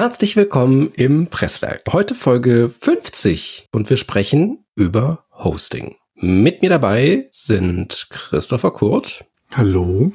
Herzlich willkommen im Presswerk. Heute Folge 50 und wir sprechen über Hosting. Mit mir dabei sind Christopher Kurt. Hallo.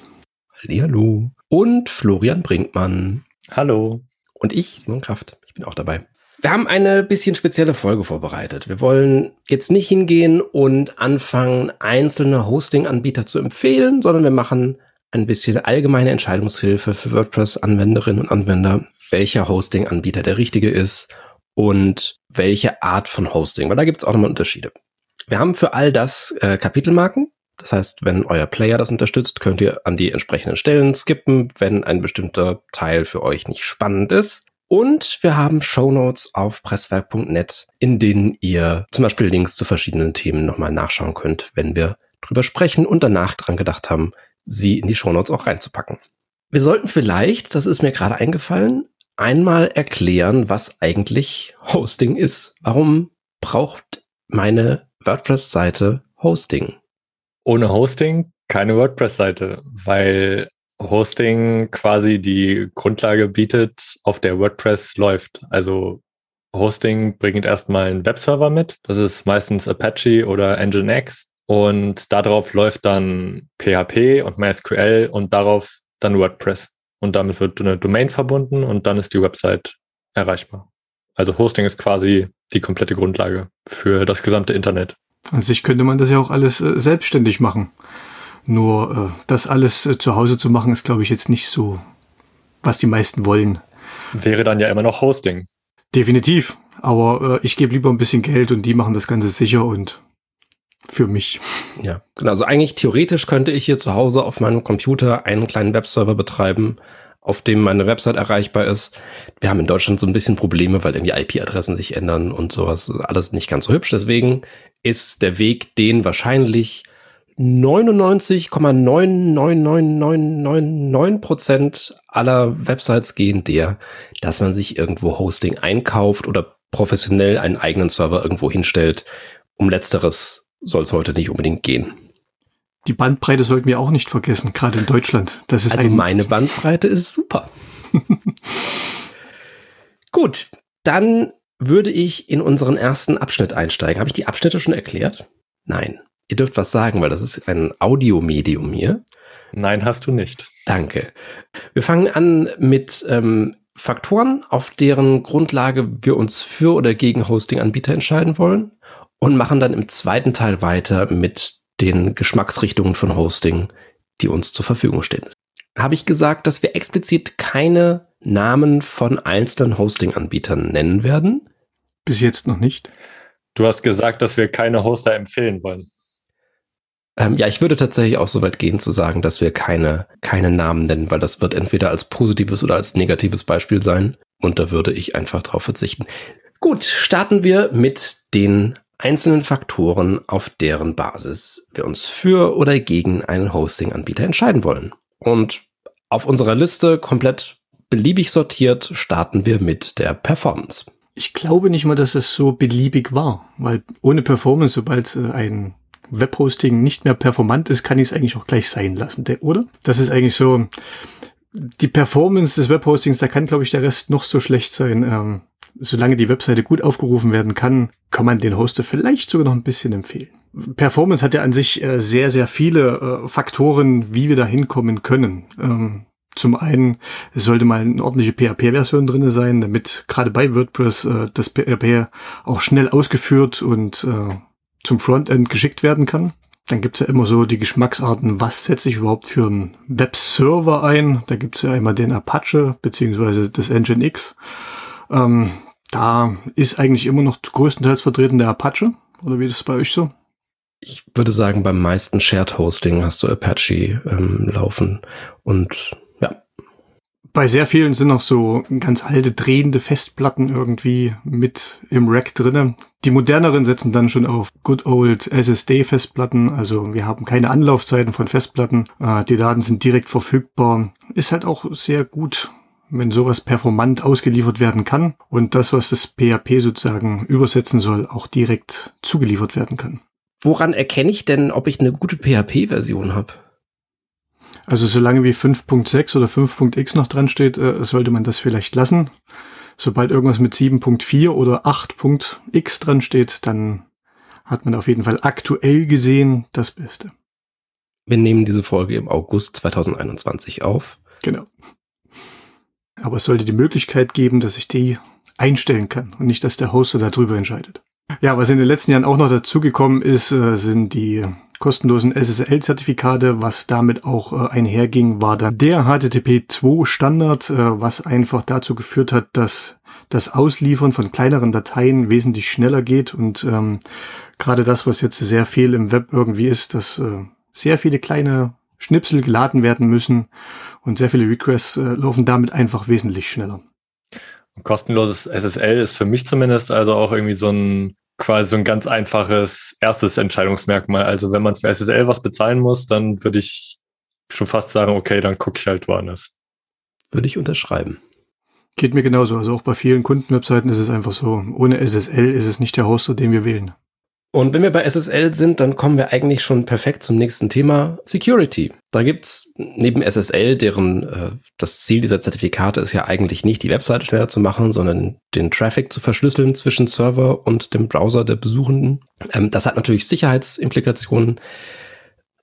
Hallo. Und Florian Brinkmann. Hallo. Und ich, Simon Kraft. Ich bin auch dabei. Wir haben eine bisschen spezielle Folge vorbereitet. Wir wollen jetzt nicht hingehen und anfangen, einzelne Hosting-Anbieter zu empfehlen, sondern wir machen ein bisschen allgemeine Entscheidungshilfe für WordPress-Anwenderinnen und Anwender, welcher Hosting-Anbieter der richtige ist und welche Art von Hosting, weil da gibt es auch nochmal Unterschiede. Wir haben für all das äh, Kapitelmarken. Das heißt, wenn euer Player das unterstützt, könnt ihr an die entsprechenden Stellen skippen, wenn ein bestimmter Teil für euch nicht spannend ist. Und wir haben Shownotes auf presswerk.net, in denen ihr zum Beispiel Links zu verschiedenen Themen nochmal nachschauen könnt, wenn wir drüber sprechen und danach dran gedacht haben, sie in die Shownotes auch reinzupacken. Wir sollten vielleicht, das ist mir gerade eingefallen, einmal erklären, was eigentlich Hosting ist. Warum braucht meine WordPress-Seite Hosting? Ohne Hosting keine WordPress-Seite, weil Hosting quasi die Grundlage bietet, auf der WordPress läuft. Also Hosting bringt erstmal einen Webserver mit. Das ist meistens Apache oder Nginx. Und darauf läuft dann PHP und MySQL und darauf dann WordPress. Und damit wird eine Domain verbunden und dann ist die Website erreichbar. Also Hosting ist quasi die komplette Grundlage für das gesamte Internet. An sich könnte man das ja auch alles äh, selbstständig machen. Nur äh, das alles äh, zu Hause zu machen, ist, glaube ich, jetzt nicht so, was die meisten wollen. Wäre dann ja immer noch Hosting. Definitiv. Aber äh, ich gebe lieber ein bisschen Geld und die machen das Ganze sicher und für mich. Ja, genau. Also eigentlich theoretisch könnte ich hier zu Hause auf meinem Computer einen kleinen Webserver betreiben, auf dem meine Website erreichbar ist. Wir haben in Deutschland so ein bisschen Probleme, weil irgendwie IP-Adressen sich ändern und sowas. Alles nicht ganz so hübsch. Deswegen ist der Weg, den wahrscheinlich 99,99999 Prozent aller Websites gehen der, dass man sich irgendwo Hosting einkauft oder professionell einen eigenen Server irgendwo hinstellt. Um letzteres soll es heute nicht unbedingt gehen. Die Bandbreite sollten wir auch nicht vergessen, gerade in Deutschland. Das ist also meine Bandbreite ist super. Gut, dann würde ich in unseren ersten Abschnitt einsteigen. Habe ich die Abschnitte schon erklärt? Nein. Ihr dürft was sagen, weil das ist ein Audiomedium hier. Nein, hast du nicht. Danke. Wir fangen an mit ähm, Faktoren, auf deren Grundlage wir uns für oder gegen Hosting-Anbieter entscheiden wollen und machen dann im zweiten Teil weiter mit den Geschmacksrichtungen von Hosting, die uns zur Verfügung stehen. Habe ich gesagt, dass wir explizit keine Namen von einzelnen Hosting-Anbietern nennen werden? Bis jetzt noch nicht. Du hast gesagt, dass wir keine Hoster empfehlen wollen. Ähm, ja, ich würde tatsächlich auch so weit gehen zu sagen, dass wir keine, keine Namen nennen, weil das wird entweder als positives oder als negatives Beispiel sein. Und da würde ich einfach drauf verzichten. Gut, starten wir mit den einzelnen Faktoren, auf deren Basis wir uns für oder gegen einen Hosting-Anbieter entscheiden wollen. Und auf unserer Liste komplett beliebig sortiert starten wir mit der Performance. Ich glaube nicht mal, dass es so beliebig war, weil ohne Performance, sobald äh, ein Webhosting nicht mehr performant ist, kann ich es eigentlich auch gleich sein lassen, oder? Das ist eigentlich so, die Performance des Webhostings, da kann, glaube ich, der Rest noch so schlecht sein. Solange die Webseite gut aufgerufen werden kann, kann man den Hoster vielleicht sogar noch ein bisschen empfehlen. Performance hat ja an sich äh, sehr, sehr viele äh, Faktoren, wie wir da hinkommen können. Ähm, zum einen sollte mal eine ordentliche PHP-Version drinne sein, damit gerade bei WordPress äh, das PHP auch schnell ausgeführt und zum Frontend geschickt werden kann. Dann gibt's ja immer so die Geschmacksarten, was setze ich überhaupt für einen Webserver ein. Da gibt's ja einmal den Apache beziehungsweise das Nginx. Ähm, da ist eigentlich immer noch größtenteils vertreten der Apache. Oder wie ist es bei euch so? Ich würde sagen, beim meisten Shared Hosting hast du Apache ähm, laufen und ja. Bei sehr vielen sind noch so ganz alte drehende Festplatten irgendwie mit im Rack drinne. Die moderneren setzen dann schon auf good old SSD-Festplatten. Also wir haben keine Anlaufzeiten von Festplatten. Äh, die Daten sind direkt verfügbar. Ist halt auch sehr gut wenn sowas performant ausgeliefert werden kann und das, was das PHP sozusagen übersetzen soll, auch direkt zugeliefert werden kann. Woran erkenne ich denn, ob ich eine gute PHP-Version habe? Also solange wie 5.6 oder 5.x noch dran steht, äh, sollte man das vielleicht lassen. sobald irgendwas mit 7.4 oder 8.x dran steht, dann hat man auf jeden Fall aktuell gesehen das Beste. Wir nehmen diese Folge im August 2021 auf. Genau. Aber es sollte die Möglichkeit geben, dass ich die einstellen kann und nicht, dass der Hoster darüber entscheidet. Ja, was in den letzten Jahren auch noch dazugekommen ist, äh, sind die kostenlosen SSL-Zertifikate. Was damit auch äh, einherging, war dann der HTTP2-Standard, äh, was einfach dazu geführt hat, dass das Ausliefern von kleineren Dateien wesentlich schneller geht und ähm, gerade das, was jetzt sehr viel im Web irgendwie ist, dass äh, sehr viele kleine Schnipsel geladen werden müssen und sehr viele Requests äh, laufen damit einfach wesentlich schneller. Kostenloses SSL ist für mich zumindest also auch irgendwie so ein quasi so ein ganz einfaches erstes Entscheidungsmerkmal. Also wenn man für SSL was bezahlen muss, dann würde ich schon fast sagen, okay, dann gucke ich halt woanders. Würde ich unterschreiben. Geht mir genauso. Also auch bei vielen Kundenwebseiten ist es einfach so. Ohne SSL ist es nicht der Hoster, den wir wählen. Und wenn wir bei SSL sind, dann kommen wir eigentlich schon perfekt zum nächsten Thema, Security. Da gibt's neben SSL, deren äh, das Ziel dieser Zertifikate ist ja eigentlich nicht die Webseite schneller zu machen, sondern den Traffic zu verschlüsseln zwischen Server und dem Browser der Besuchenden. Ähm, das hat natürlich Sicherheitsimplikationen.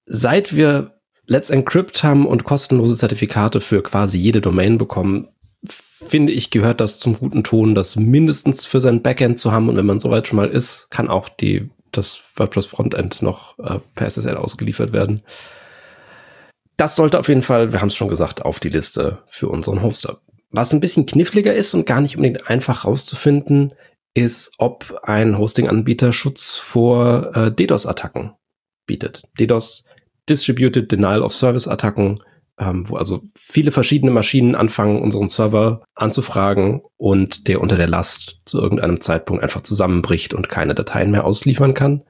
Seit wir Let's Encrypt haben und kostenlose Zertifikate für quasi jede Domain bekommen, finde ich, gehört das zum guten Ton, das mindestens für sein Backend zu haben. Und wenn man soweit schon mal ist, kann auch die das WordPress Frontend noch äh, per SSL ausgeliefert werden. Das sollte auf jeden Fall, wir haben es schon gesagt, auf die Liste für unseren Hoster. Was ein bisschen kniffliger ist und gar nicht unbedingt einfach rauszufinden, ist, ob ein Hosting-Anbieter Schutz vor äh, DDoS-Attacken bietet. DDoS, Distributed Denial of Service-Attacken, ähm, wo also viele verschiedene Maschinen anfangen, unseren Server anzufragen und der unter der Last zu irgendeinem Zeitpunkt einfach zusammenbricht und keine Dateien mehr ausliefern kann.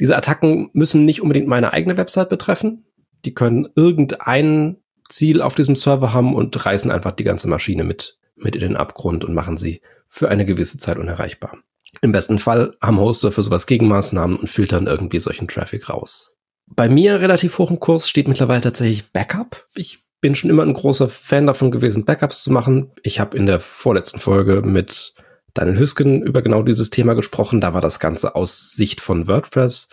Diese Attacken müssen nicht unbedingt meine eigene Website betreffen. Die können irgendein Ziel auf diesem Server haben und reißen einfach die ganze Maschine mit, mit in den Abgrund und machen sie für eine gewisse Zeit unerreichbar. Im besten Fall haben Hoster für sowas Gegenmaßnahmen und filtern irgendwie solchen Traffic raus. Bei mir relativ hoch im Kurs steht mittlerweile tatsächlich Backup. Ich bin schon immer ein großer Fan davon gewesen, Backups zu machen. Ich habe in der vorletzten Folge mit Daniel Hüsken über genau dieses Thema gesprochen. Da war das Ganze aus Sicht von WordPress.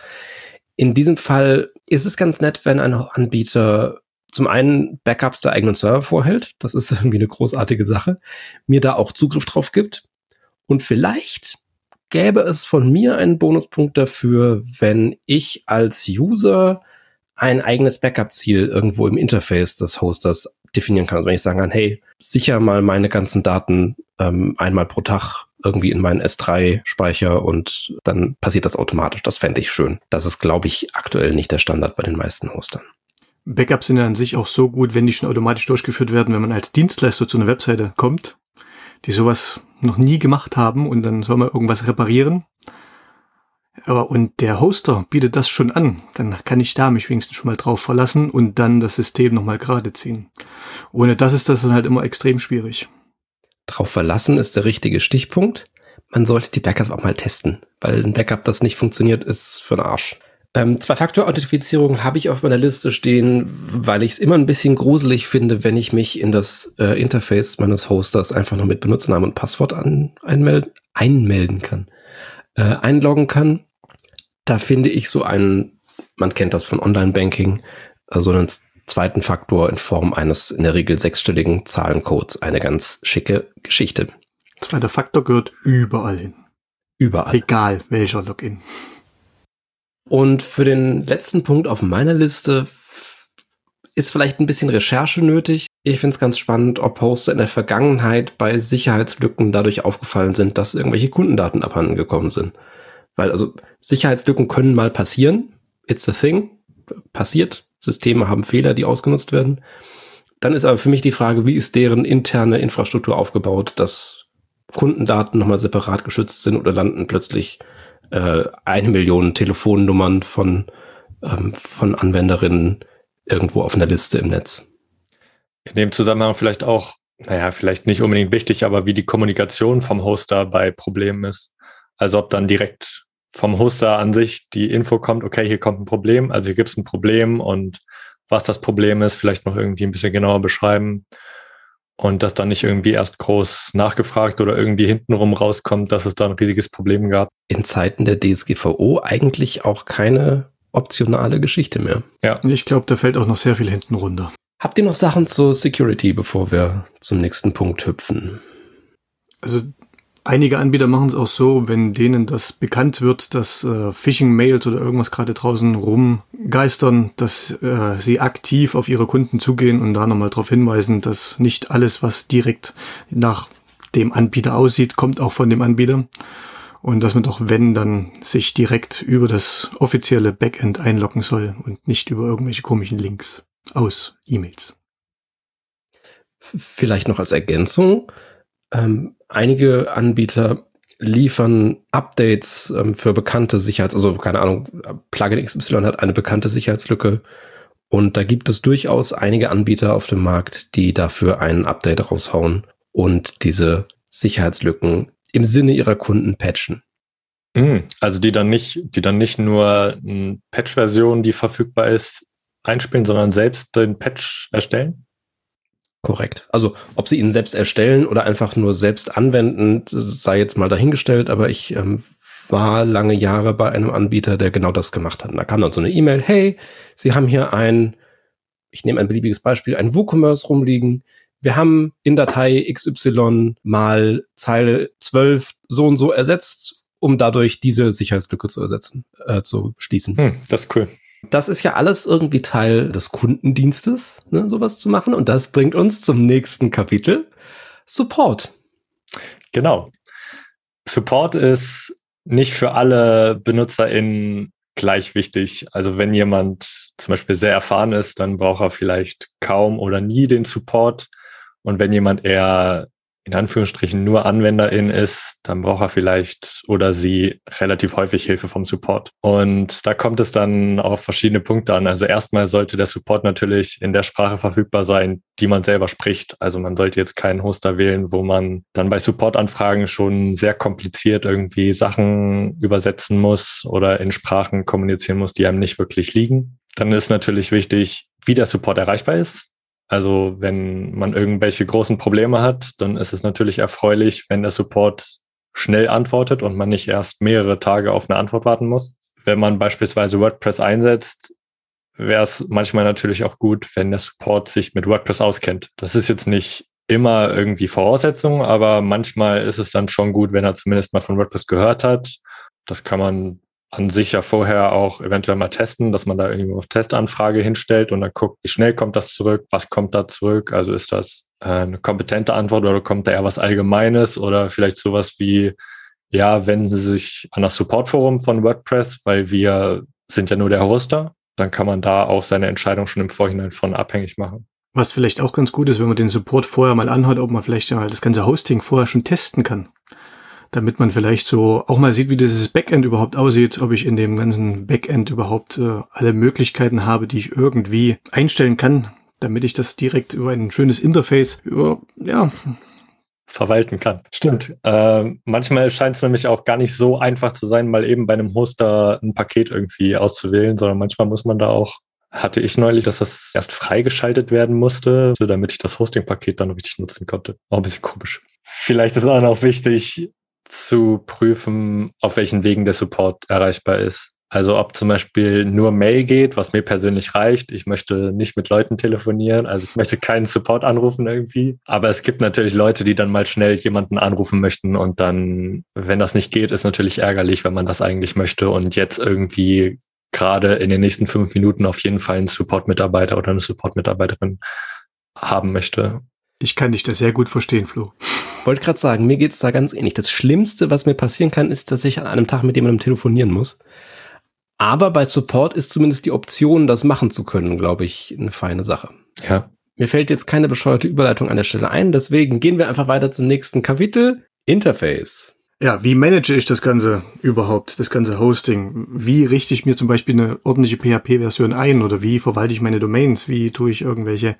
In diesem Fall ist es ganz nett, wenn ein Anbieter zum einen Backups der eigenen Server vorhält. Das ist irgendwie eine großartige Sache. Mir da auch Zugriff drauf gibt. Und vielleicht gäbe es von mir einen Bonuspunkt dafür, wenn ich als User ein eigenes Backup-Ziel irgendwo im Interface des Hosters definieren kann. Also wenn ich sagen kann, hey, sicher mal meine ganzen Daten ähm, einmal pro Tag irgendwie in meinen S3-Speicher und dann passiert das automatisch. Das fände ich schön. Das ist, glaube ich, aktuell nicht der Standard bei den meisten Hostern. Backups sind ja an sich auch so gut, wenn die schon automatisch durchgeführt werden, wenn man als Dienstleister zu einer Webseite kommt die sowas noch nie gemacht haben und dann soll man irgendwas reparieren. Und der Hoster bietet das schon an. Dann kann ich da mich wenigstens schon mal drauf verlassen und dann das System nochmal gerade ziehen. Ohne das ist das dann halt immer extrem schwierig. Drauf verlassen ist der richtige Stichpunkt. Man sollte die Backups auch mal testen, weil ein Backup, das nicht funktioniert, ist für den Arsch. Ähm, Zwei-Faktor-Authentifizierung habe ich auf meiner Liste stehen, weil ich es immer ein bisschen gruselig finde, wenn ich mich in das äh, Interface meines Hosters einfach noch mit Benutzernamen und Passwort an, einmelden, einmelden kann, äh, einloggen kann. Da finde ich so einen, man kennt das von Online-Banking, äh, so einen zweiten Faktor in Form eines in der Regel sechsstelligen Zahlencodes eine ganz schicke Geschichte. Zweiter Faktor gehört überall hin. Überall. Egal welcher Login. Und für den letzten Punkt auf meiner Liste ist vielleicht ein bisschen Recherche nötig. Ich finde es ganz spannend, ob Hoster in der Vergangenheit bei Sicherheitslücken dadurch aufgefallen sind, dass irgendwelche Kundendaten abhanden gekommen sind. Weil also Sicherheitslücken können mal passieren. It's a thing. Passiert. Systeme haben Fehler, die ausgenutzt werden. Dann ist aber für mich die Frage, wie ist deren interne Infrastruktur aufgebaut, dass Kundendaten nochmal separat geschützt sind oder landen plötzlich äh, eine Million Telefonnummern von, ähm, von Anwenderinnen irgendwo auf einer Liste im Netz. In dem Zusammenhang vielleicht auch, naja, vielleicht nicht unbedingt wichtig, aber wie die Kommunikation vom Hoster bei Problemen ist. Also ob dann direkt vom Hoster an sich die Info kommt, okay, hier kommt ein Problem, also hier gibt es ein Problem und was das Problem ist, vielleicht noch irgendwie ein bisschen genauer beschreiben. Und das dann nicht irgendwie erst groß nachgefragt oder irgendwie hintenrum rauskommt, dass es da ein riesiges Problem gab. In Zeiten der DSGVO eigentlich auch keine optionale Geschichte mehr. Ja. Ich glaube, da fällt auch noch sehr viel hinten runter. Habt ihr noch Sachen zur Security, bevor wir zum nächsten Punkt hüpfen? Also Einige Anbieter machen es auch so, wenn denen das bekannt wird, dass äh, Phishing-Mails oder irgendwas gerade draußen rumgeistern, dass äh, sie aktiv auf ihre Kunden zugehen und da nochmal darauf hinweisen, dass nicht alles, was direkt nach dem Anbieter aussieht, kommt auch von dem Anbieter. Und dass man doch, wenn, dann sich direkt über das offizielle Backend einloggen soll und nicht über irgendwelche komischen Links aus E-Mails. Vielleicht noch als Ergänzung. Ähm, einige Anbieter liefern Updates ähm, für bekannte Sicherheits, also keine Ahnung, Plugin XY hat eine bekannte Sicherheitslücke und da gibt es durchaus einige Anbieter auf dem Markt, die dafür ein Update raushauen und diese Sicherheitslücken im Sinne ihrer Kunden patchen. Hm, also die dann nicht, die dann nicht nur eine Patch-Version, die verfügbar ist, einspielen, sondern selbst den Patch erstellen? Korrekt. Also ob sie ihn selbst erstellen oder einfach nur selbst anwenden, sei jetzt mal dahingestellt, aber ich ähm, war lange Jahre bei einem Anbieter, der genau das gemacht hat. Und da kam dann so eine E-Mail, hey, Sie haben hier ein, ich nehme ein beliebiges Beispiel, ein WooCommerce rumliegen. Wir haben in Datei XY mal Zeile 12 so und so ersetzt, um dadurch diese Sicherheitslücke zu ersetzen, äh, zu schließen. Hm, das ist cool. Das ist ja alles irgendwie Teil des Kundendienstes, ne, sowas zu machen. Und das bringt uns zum nächsten Kapitel. Support. Genau. Support ist nicht für alle BenutzerInnen gleich wichtig. Also wenn jemand zum Beispiel sehr erfahren ist, dann braucht er vielleicht kaum oder nie den Support. Und wenn jemand eher in Anführungsstrichen nur Anwenderin ist, dann braucht er vielleicht oder sie relativ häufig Hilfe vom Support. Und da kommt es dann auf verschiedene Punkte an. Also erstmal sollte der Support natürlich in der Sprache verfügbar sein, die man selber spricht. Also man sollte jetzt keinen Hoster wählen, wo man dann bei Supportanfragen schon sehr kompliziert irgendwie Sachen übersetzen muss oder in Sprachen kommunizieren muss, die einem nicht wirklich liegen. Dann ist natürlich wichtig, wie der Support erreichbar ist. Also wenn man irgendwelche großen Probleme hat, dann ist es natürlich erfreulich, wenn der Support schnell antwortet und man nicht erst mehrere Tage auf eine Antwort warten muss. Wenn man beispielsweise WordPress einsetzt, wäre es manchmal natürlich auch gut, wenn der Support sich mit WordPress auskennt. Das ist jetzt nicht immer irgendwie Voraussetzung, aber manchmal ist es dann schon gut, wenn er zumindest mal von WordPress gehört hat. Das kann man an sich ja vorher auch eventuell mal testen, dass man da irgendwie auf Testanfrage hinstellt und dann guckt, wie schnell kommt das zurück, was kommt da zurück, also ist das äh, eine kompetente Antwort oder kommt da eher was Allgemeines oder vielleicht sowas wie, ja, wenden Sie sich an das Supportforum von WordPress, weil wir sind ja nur der Hoster, dann kann man da auch seine Entscheidung schon im Vorhinein von abhängig machen. Was vielleicht auch ganz gut ist, wenn man den Support vorher mal anhört, ob man vielleicht mal das ganze Hosting vorher schon testen kann damit man vielleicht so auch mal sieht, wie dieses Backend überhaupt aussieht, ob ich in dem ganzen Backend überhaupt äh, alle Möglichkeiten habe, die ich irgendwie einstellen kann, damit ich das direkt über ein schönes Interface über, ja, verwalten kann. Stimmt. Äh, manchmal scheint es nämlich auch gar nicht so einfach zu sein, mal eben bei einem Hoster ein Paket irgendwie auszuwählen, sondern manchmal muss man da auch, hatte ich neulich, dass das erst freigeschaltet werden musste, damit ich das Hosting-Paket dann richtig nutzen konnte. Auch ein bisschen komisch. Vielleicht ist auch noch wichtig, zu prüfen, auf welchen Wegen der Support erreichbar ist. Also ob zum Beispiel nur Mail geht, was mir persönlich reicht. Ich möchte nicht mit Leuten telefonieren, also ich möchte keinen Support anrufen irgendwie. Aber es gibt natürlich Leute, die dann mal schnell jemanden anrufen möchten und dann, wenn das nicht geht, ist natürlich ärgerlich, wenn man das eigentlich möchte und jetzt irgendwie gerade in den nächsten fünf Minuten auf jeden Fall einen Support-Mitarbeiter oder eine Support-Mitarbeiterin haben möchte. Ich kann dich da sehr gut verstehen, Flo. Wollte gerade sagen, mir geht's da ganz ähnlich. Das Schlimmste, was mir passieren kann, ist, dass ich an einem Tag mit jemandem telefonieren muss. Aber bei Support ist zumindest die Option, das machen zu können, glaube ich, eine feine Sache. Ja. Mir fällt jetzt keine bescheuerte Überleitung an der Stelle ein, deswegen gehen wir einfach weiter zum nächsten Kapitel. Interface. Ja, wie manage ich das Ganze überhaupt, das ganze Hosting? Wie richte ich mir zum Beispiel eine ordentliche PHP-Version ein oder wie verwalte ich meine Domains? Wie tue ich irgendwelche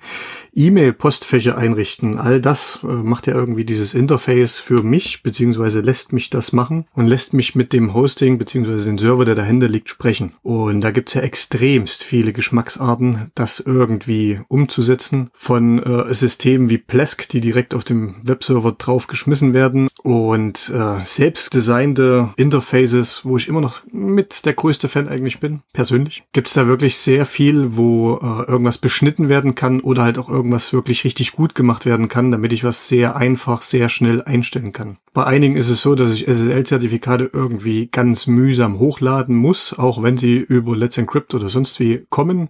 E-Mail-Postfächer einrichten? All das äh, macht ja irgendwie dieses Interface für mich, beziehungsweise lässt mich das machen und lässt mich mit dem Hosting, beziehungsweise den Server, der dahinter liegt, sprechen. Und da gibt's ja extremst viele Geschmacksarten, das irgendwie umzusetzen. Von äh, Systemen wie Plesk, die direkt auf dem Webserver drauf geschmissen werden und äh, selbst designte Interfaces, wo ich immer noch mit der größte Fan eigentlich bin, persönlich. Gibt es da wirklich sehr viel, wo äh, irgendwas beschnitten werden kann oder halt auch irgendwas wirklich richtig gut gemacht werden kann, damit ich was sehr einfach, sehr schnell einstellen kann. Bei einigen ist es so, dass ich SSL-Zertifikate irgendwie ganz mühsam hochladen muss, auch wenn sie über Let's Encrypt oder sonst wie kommen.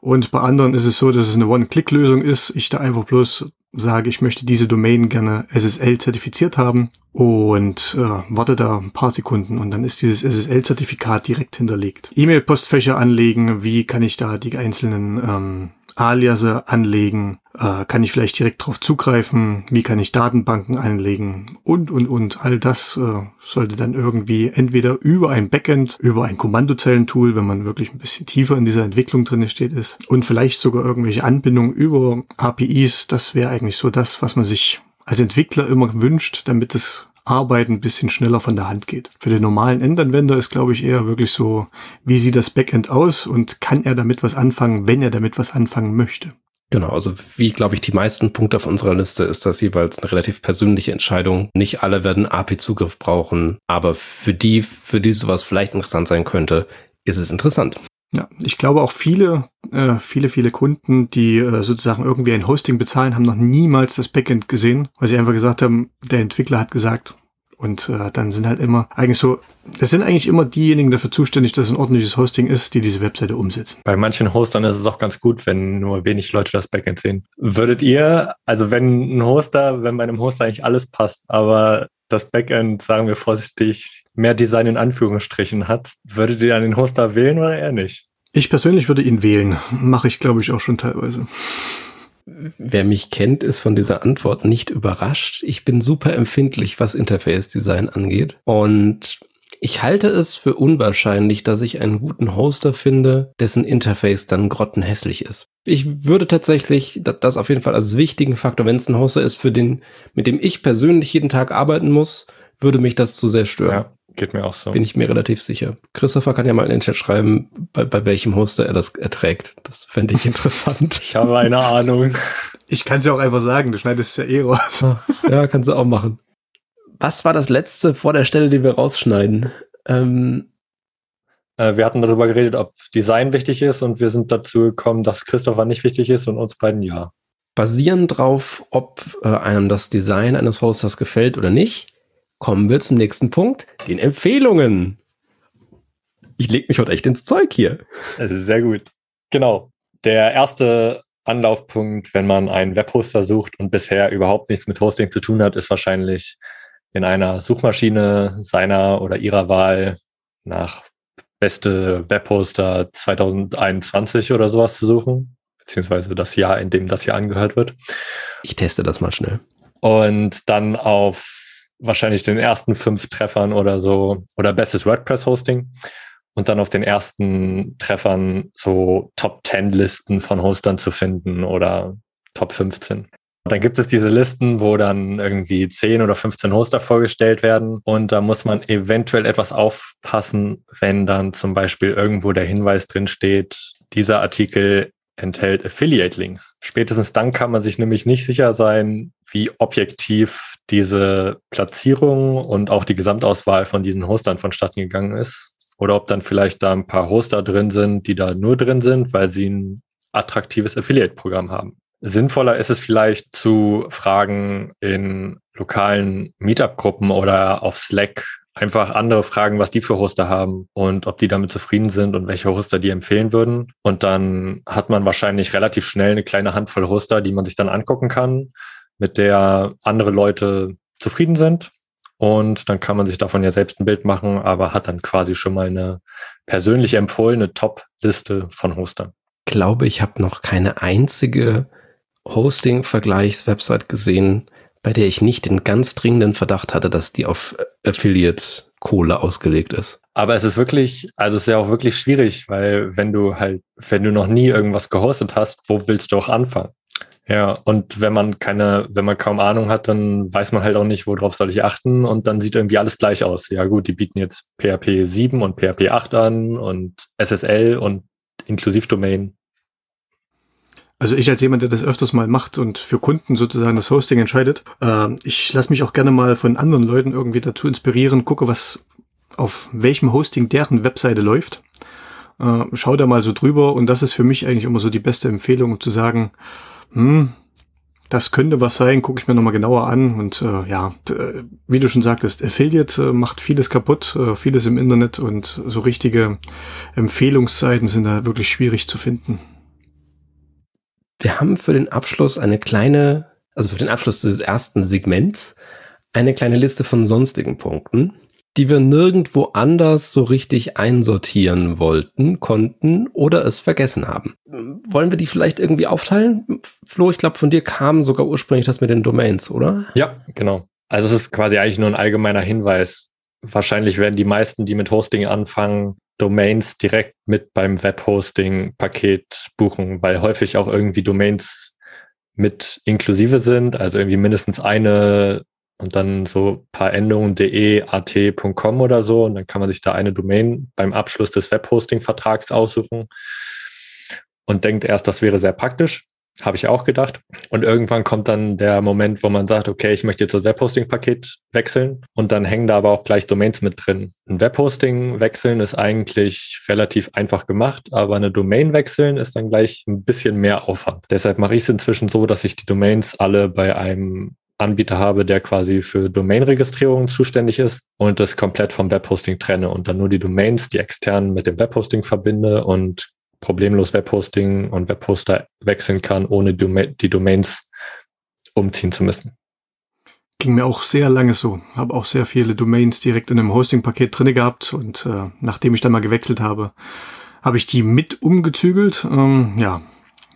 Und bei anderen ist es so, dass es eine One-Click-Lösung ist. Ich da einfach bloß sage, ich möchte diese Domain gerne SSL zertifiziert haben und äh, warte da ein paar Sekunden und dann ist dieses SSL-Zertifikat direkt hinterlegt. E-Mail-Postfächer anlegen, wie kann ich da die einzelnen ähm, Aliase anlegen? Äh, kann ich vielleicht direkt drauf zugreifen? Wie kann ich Datenbanken anlegen? Und, und, und. All das äh, sollte dann irgendwie entweder über ein Backend, über ein Kommandozeilentool, wenn man wirklich ein bisschen tiefer in dieser Entwicklung drin steht, ist. Und vielleicht sogar irgendwelche Anbindungen über APIs. Das wäre eigentlich so das, was man sich als Entwickler immer wünscht, damit es Arbeiten ein bisschen schneller von der Hand geht. Für den normalen Endanwender ist, glaube ich, eher wirklich so, wie sieht das Backend aus und kann er damit was anfangen, wenn er damit was anfangen möchte. Genau, also wie, glaube ich, die meisten Punkte auf unserer Liste ist das jeweils eine relativ persönliche Entscheidung. Nicht alle werden API-Zugriff brauchen, aber für die, für die sowas vielleicht interessant sein könnte, ist es interessant. Ja, ich glaube auch viele, äh, viele, viele Kunden, die äh, sozusagen irgendwie ein Hosting bezahlen, haben noch niemals das Backend gesehen, weil sie einfach gesagt haben, der Entwickler hat gesagt. Und äh, dann sind halt immer eigentlich so, es sind eigentlich immer diejenigen dafür zuständig, dass ein ordentliches Hosting ist, die diese Webseite umsetzen. Bei manchen Hostern ist es auch ganz gut, wenn nur wenig Leute das Backend sehen. Würdet ihr, also wenn ein Hoster, wenn bei einem Hoster eigentlich alles passt, aber das Backend, sagen wir vorsichtig, mehr Design in Anführungsstrichen hat, würdet ihr an den Hoster wählen oder eher nicht? Ich persönlich würde ihn wählen. Mache ich, glaube ich, auch schon teilweise. Wer mich kennt, ist von dieser Antwort nicht überrascht. Ich bin super empfindlich, was Interface Design angeht. Und ich halte es für unwahrscheinlich, dass ich einen guten Hoster finde, dessen Interface dann grottenhässlich ist. Ich würde tatsächlich das auf jeden Fall als wichtigen Faktor, wenn es ein Hoster ist, für den, mit dem ich persönlich jeden Tag arbeiten muss, würde mich das zu sehr stören. Ja. Geht mir auch so. Bin ich mir relativ sicher. Christopher kann ja mal in den Chat schreiben, bei, bei welchem Hoster er das erträgt. Das fände ich interessant. ich habe eine Ahnung. Ich kann es ja auch einfach sagen, du schneidest ja eh raus. Ah, ja, kannst du auch machen. Was war das letzte vor der Stelle, die wir rausschneiden? Ähm, äh, wir hatten darüber geredet, ob Design wichtig ist und wir sind dazu gekommen, dass Christopher nicht wichtig ist und uns beiden ja. Basierend drauf, ob äh, einem das Design eines Hosters gefällt oder nicht, kommen wir zum nächsten Punkt, den Empfehlungen. Ich leg mich heute echt ins Zeug hier. Ist sehr gut. Genau. Der erste Anlaufpunkt, wenn man einen Webhoster sucht und bisher überhaupt nichts mit Hosting zu tun hat, ist wahrscheinlich in einer Suchmaschine seiner oder ihrer Wahl nach beste Webhoster 2021 oder sowas zu suchen, beziehungsweise das Jahr, in dem das hier angehört wird. Ich teste das mal schnell. Und dann auf wahrscheinlich den ersten fünf Treffern oder so oder bestes WordPress-Hosting und dann auf den ersten Treffern so Top 10 Listen von Hostern zu finden oder Top 15. Dann gibt es diese Listen, wo dann irgendwie 10 oder 15 Hoster vorgestellt werden und da muss man eventuell etwas aufpassen, wenn dann zum Beispiel irgendwo der Hinweis drin steht, dieser Artikel enthält Affiliate-Links. Spätestens dann kann man sich nämlich nicht sicher sein, wie objektiv diese Platzierung und auch die Gesamtauswahl von diesen Hostern vonstatten gegangen ist. Oder ob dann vielleicht da ein paar Hoster drin sind, die da nur drin sind, weil sie ein attraktives Affiliate-Programm haben. Sinnvoller ist es vielleicht zu fragen in lokalen Meetup-Gruppen oder auf Slack einfach andere fragen, was die für Hoster haben und ob die damit zufrieden sind und welche Hoster die empfehlen würden. Und dann hat man wahrscheinlich relativ schnell eine kleine Handvoll Hoster, die man sich dann angucken kann mit der andere Leute zufrieden sind. Und dann kann man sich davon ja selbst ein Bild machen, aber hat dann quasi schon mal eine persönlich empfohlene Top-Liste von Hostern. Ich glaube, ich habe noch keine einzige Hosting-Vergleichs-Website gesehen, bei der ich nicht den ganz dringenden Verdacht hatte, dass die auf Affiliate Kohle ausgelegt ist. Aber es ist wirklich, also es ist ja auch wirklich schwierig, weil wenn du halt, wenn du noch nie irgendwas gehostet hast, wo willst du auch anfangen? Ja, und wenn man keine, wenn man kaum Ahnung hat, dann weiß man halt auch nicht, worauf soll ich achten und dann sieht irgendwie alles gleich aus. Ja gut, die bieten jetzt PHP 7 und PHP 8 an und SSL und Inklusivdomain. Also ich als jemand, der das öfters mal macht und für Kunden sozusagen das Hosting entscheidet, äh, ich lasse mich auch gerne mal von anderen Leuten irgendwie dazu inspirieren, gucke, was auf welchem Hosting deren Webseite läuft. Äh, schau da mal so drüber und das ist für mich eigentlich immer so die beste Empfehlung, um zu sagen, hm, das könnte was sein, gucke ich mir nochmal genauer an. Und äh, ja, äh, wie du schon sagtest, Affiliate äh, macht vieles kaputt, äh, vieles im Internet und so richtige Empfehlungsseiten sind da wirklich schwierig zu finden. Wir haben für den Abschluss eine kleine, also für den Abschluss des ersten Segments, eine kleine Liste von sonstigen Punkten die wir nirgendwo anders so richtig einsortieren wollten, konnten oder es vergessen haben. Wollen wir die vielleicht irgendwie aufteilen? Flo, ich glaube, von dir kam sogar ursprünglich das mit den Domains, oder? Ja, genau. Also es ist quasi eigentlich nur ein allgemeiner Hinweis. Wahrscheinlich werden die meisten, die mit Hosting anfangen, Domains direkt mit beim Webhosting-Paket buchen, weil häufig auch irgendwie Domains mit inklusive sind, also irgendwie mindestens eine und dann so paar Endungen de, at.com oder so. Und dann kann man sich da eine Domain beim Abschluss des Webhosting-Vertrags aussuchen und denkt erst, das wäre sehr praktisch. Habe ich auch gedacht. Und irgendwann kommt dann der Moment, wo man sagt, okay, ich möchte jetzt das Webhosting-Paket wechseln. Und dann hängen da aber auch gleich Domains mit drin. Ein Webhosting wechseln ist eigentlich relativ einfach gemacht, aber eine Domain wechseln ist dann gleich ein bisschen mehr Aufwand. Deshalb mache ich es inzwischen so, dass ich die Domains alle bei einem Anbieter habe, der quasi für Domain-Registrierung zuständig ist und das komplett vom Webhosting trenne und dann nur die Domains, die externen mit dem Webhosting verbinde und problemlos Webhosting und Webhoster wechseln kann, ohne die Domains umziehen zu müssen. Ging mir auch sehr lange so. Habe auch sehr viele Domains direkt in einem Hosting-Paket drinne gehabt und äh, nachdem ich dann mal gewechselt habe, habe ich die mit umgezügelt. Ähm, ja,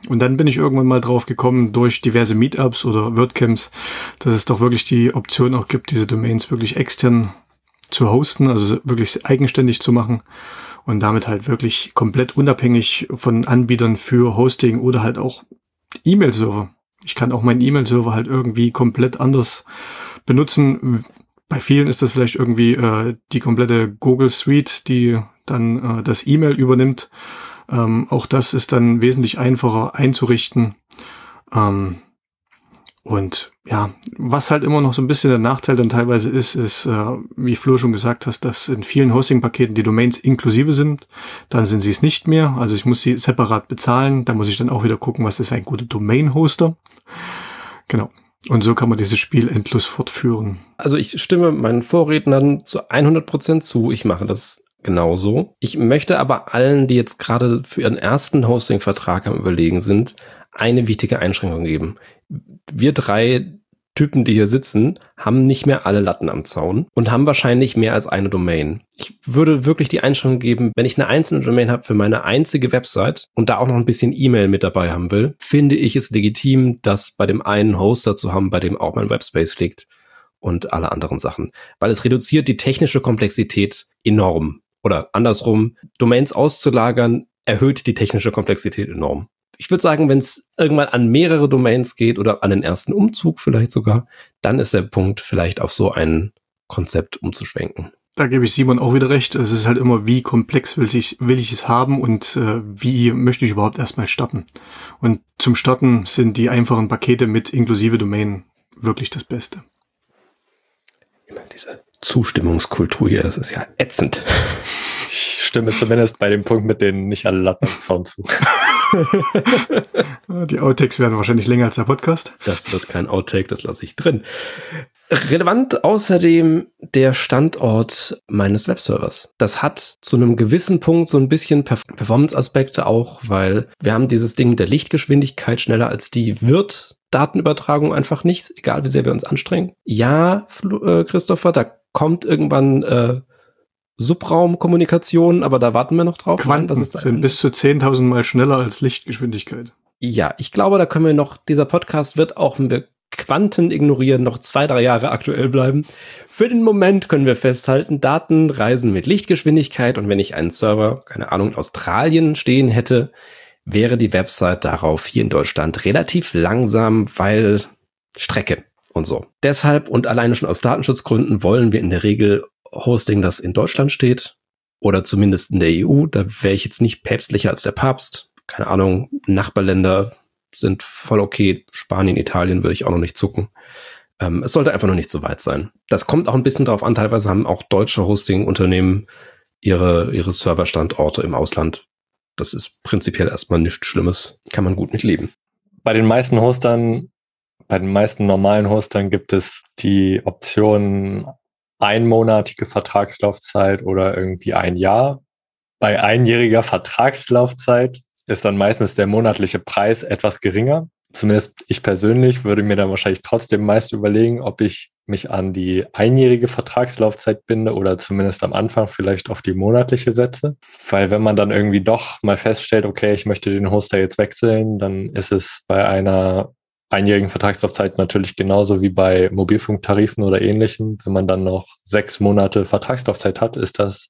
und dann bin ich irgendwann mal drauf gekommen durch diverse Meetups oder WordCamps, dass es doch wirklich die Option auch gibt, diese Domains wirklich extern zu hosten, also wirklich eigenständig zu machen und damit halt wirklich komplett unabhängig von Anbietern für Hosting oder halt auch E-Mail-Server. Ich kann auch meinen E-Mail-Server halt irgendwie komplett anders benutzen. Bei vielen ist das vielleicht irgendwie äh, die komplette Google Suite, die dann äh, das E-Mail übernimmt. Ähm, auch das ist dann wesentlich einfacher einzurichten. Ähm, und ja, was halt immer noch so ein bisschen der Nachteil dann teilweise ist, ist, äh, wie Flo schon gesagt hast, dass in vielen Hosting-Paketen die Domains inklusive sind. Dann sind sie es nicht mehr. Also ich muss sie separat bezahlen. Da muss ich dann auch wieder gucken, was ist ein guter Domain-Hoster. Genau. Und so kann man dieses Spiel endlos fortführen. Also ich stimme meinen Vorrednern zu 100 Prozent zu. Ich mache das genauso. Ich möchte aber allen, die jetzt gerade für ihren ersten Hosting-Vertrag am Überlegen sind, eine wichtige Einschränkung geben. Wir drei Typen, die hier sitzen, haben nicht mehr alle Latten am Zaun und haben wahrscheinlich mehr als eine Domain. Ich würde wirklich die Einschränkung geben, wenn ich eine einzelne Domain habe für meine einzige Website und da auch noch ein bisschen E-Mail mit dabei haben will, finde ich es legitim, das bei dem einen Hoster zu haben, bei dem auch mein Webspace liegt und alle anderen Sachen. Weil es reduziert die technische Komplexität enorm oder andersrum, Domains auszulagern, erhöht die technische Komplexität enorm. Ich würde sagen, wenn es irgendwann an mehrere Domains geht oder an den ersten Umzug vielleicht sogar, dann ist der Punkt vielleicht auf so ein Konzept umzuschwenken. Da gebe ich Simon auch wieder recht. Es ist halt immer, wie komplex will ich, will ich es haben und äh, wie möchte ich überhaupt erstmal starten. Und zum Starten sind die einfachen Pakete mit inklusive Domain wirklich das Beste. Immer diese Zustimmungskultur hier, das ist ja ätzend. Stimme zumindest bei dem Punkt mit denen nicht alle Latten Sound zu. Die Outtakes werden wahrscheinlich länger als der Podcast. Das wird kein Outtake, das lasse ich drin. Relevant außerdem der Standort meines Webservers. Das hat zu einem gewissen Punkt so ein bisschen Performance-Aspekte auch, weil wir haben dieses Ding mit der Lichtgeschwindigkeit schneller als die wird Datenübertragung einfach nichts, egal wie sehr wir uns anstrengen. Ja, äh, Christopher, da kommt irgendwann äh, Subraumkommunikation, aber da warten wir noch drauf. Quanten was ist das sind bis zu 10.000 Mal schneller als Lichtgeschwindigkeit. Ja, ich glaube, da können wir noch, dieser Podcast wird auch Quanten ignorieren, noch zwei, drei Jahre aktuell bleiben. Für den Moment können wir festhalten, Daten reisen mit Lichtgeschwindigkeit und wenn ich einen Server, keine Ahnung, in Australien stehen hätte, wäre die Website darauf hier in Deutschland relativ langsam, weil Strecke und so. Deshalb und alleine schon aus Datenschutzgründen wollen wir in der Regel Hosting, das in Deutschland steht oder zumindest in der EU. Da wäre ich jetzt nicht päpstlicher als der Papst. Keine Ahnung, Nachbarländer sind voll okay. Spanien, Italien würde ich auch noch nicht zucken. Ähm, es sollte einfach noch nicht so weit sein. Das kommt auch ein bisschen darauf an. Teilweise haben auch deutsche Hosting-Unternehmen ihre, ihre Serverstandorte im Ausland. Das ist prinzipiell erstmal nichts Schlimmes. Kann man gut mitleben. Bei den meisten Hostern, bei den meisten normalen Hostern gibt es die Option einmonatige Vertragslaufzeit oder irgendwie ein Jahr. Bei einjähriger Vertragslaufzeit ist dann meistens der monatliche Preis etwas geringer. Zumindest ich persönlich würde mir dann wahrscheinlich trotzdem meist überlegen, ob ich mich an die einjährige Vertragslaufzeit binde oder zumindest am Anfang vielleicht auf die monatliche setze. Weil wenn man dann irgendwie doch mal feststellt, okay, ich möchte den Hoster jetzt wechseln, dann ist es bei einer einjährigen Vertragslaufzeit natürlich genauso wie bei Mobilfunktarifen oder ähnlichem. Wenn man dann noch sechs Monate Vertragslaufzeit hat, ist das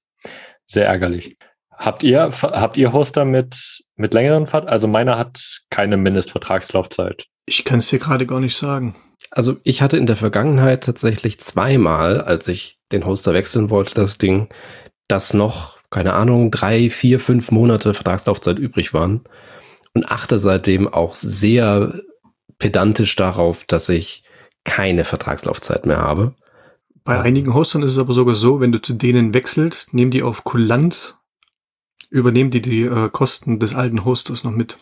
sehr ärgerlich. Habt ihr, habt ihr Hoster mit, mit längeren Vert Also meiner hat keine Mindestvertragslaufzeit. Ich kann es dir gerade gar nicht sagen. Also ich hatte in der Vergangenheit tatsächlich zweimal, als ich den Hoster wechseln wollte, das Ding, dass noch, keine Ahnung, drei, vier, fünf Monate Vertragslaufzeit übrig waren und achte seitdem auch sehr pedantisch darauf, dass ich keine Vertragslaufzeit mehr habe. Bei einigen Hostern ist es aber sogar so, wenn du zu denen wechselst, nehmen die auf Kulanz, übernehmen die die äh, Kosten des alten Hosters noch mit.